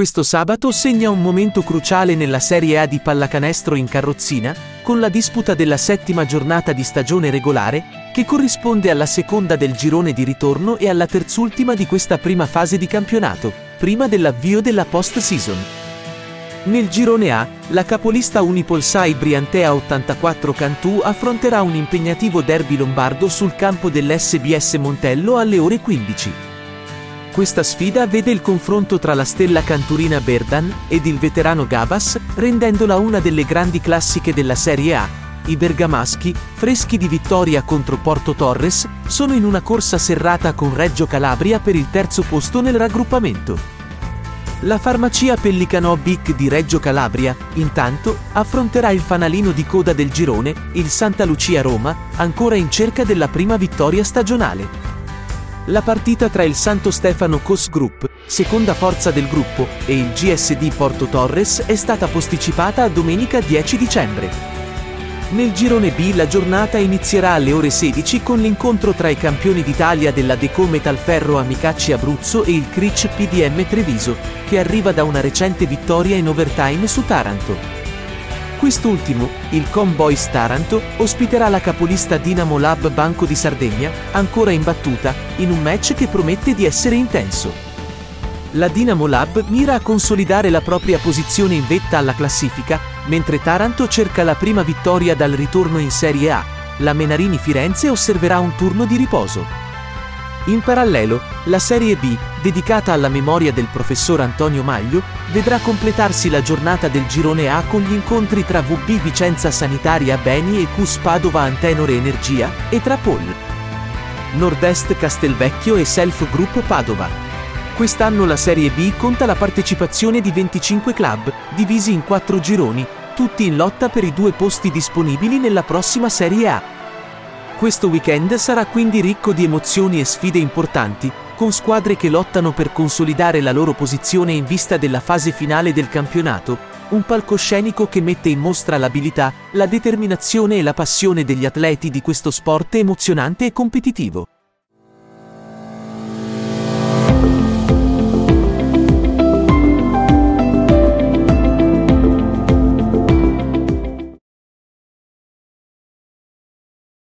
Questo sabato segna un momento cruciale nella Serie A di pallacanestro in carrozzina, con la disputa della settima giornata di stagione regolare, che corrisponde alla seconda del girone di ritorno e alla terzultima di questa prima fase di campionato, prima dell'avvio della post-season. Nel girone A, la capolista Unipolsai Briantea 84 Cantù affronterà un impegnativo derby lombardo sul campo dell'SBS Montello alle ore 15. Questa sfida vede il confronto tra la stella canturina Berdan ed il veterano Gabas, rendendola una delle grandi classiche della Serie A. I bergamaschi, freschi di vittoria contro Porto Torres, sono in una corsa serrata con Reggio Calabria per il terzo posto nel raggruppamento. La farmacia Pellicanò Bic di Reggio Calabria, intanto, affronterà il fanalino di coda del girone, il Santa Lucia Roma, ancora in cerca della prima vittoria stagionale. La partita tra il Santo Stefano Cos Group, seconda forza del gruppo, e il GSD Porto Torres è stata posticipata a domenica 10 dicembre. Nel girone B la giornata inizierà alle ore 16 con l'incontro tra i campioni d'Italia della Deco Metalferro Amicacci Abruzzo e il Cric PDM Treviso, che arriva da una recente vittoria in overtime su Taranto. Quest'ultimo, il Comboys Taranto, ospiterà la capolista Dinamo Lab Banco di Sardegna, ancora in battuta, in un match che promette di essere intenso. La Dinamo Lab mira a consolidare la propria posizione in vetta alla classifica, mentre Taranto cerca la prima vittoria dal ritorno in Serie A. La Menarini Firenze osserverà un turno di riposo. In parallelo, la Serie B, dedicata alla memoria del professor Antonio Maglio, vedrà completarsi la giornata del girone A con gli incontri tra VB Vicenza Sanitaria Beni e Cus Padova Antenore Energia, e tra Pol. Nord-Est Castelvecchio e Self Group Padova. Quest'anno la Serie B conta la partecipazione di 25 club, divisi in quattro gironi, tutti in lotta per i due posti disponibili nella prossima Serie A. Questo weekend sarà quindi ricco di emozioni e sfide importanti, con squadre che lottano per consolidare la loro posizione in vista della fase finale del campionato, un palcoscenico che mette in mostra l'abilità, la determinazione e la passione degli atleti di questo sport emozionante e competitivo.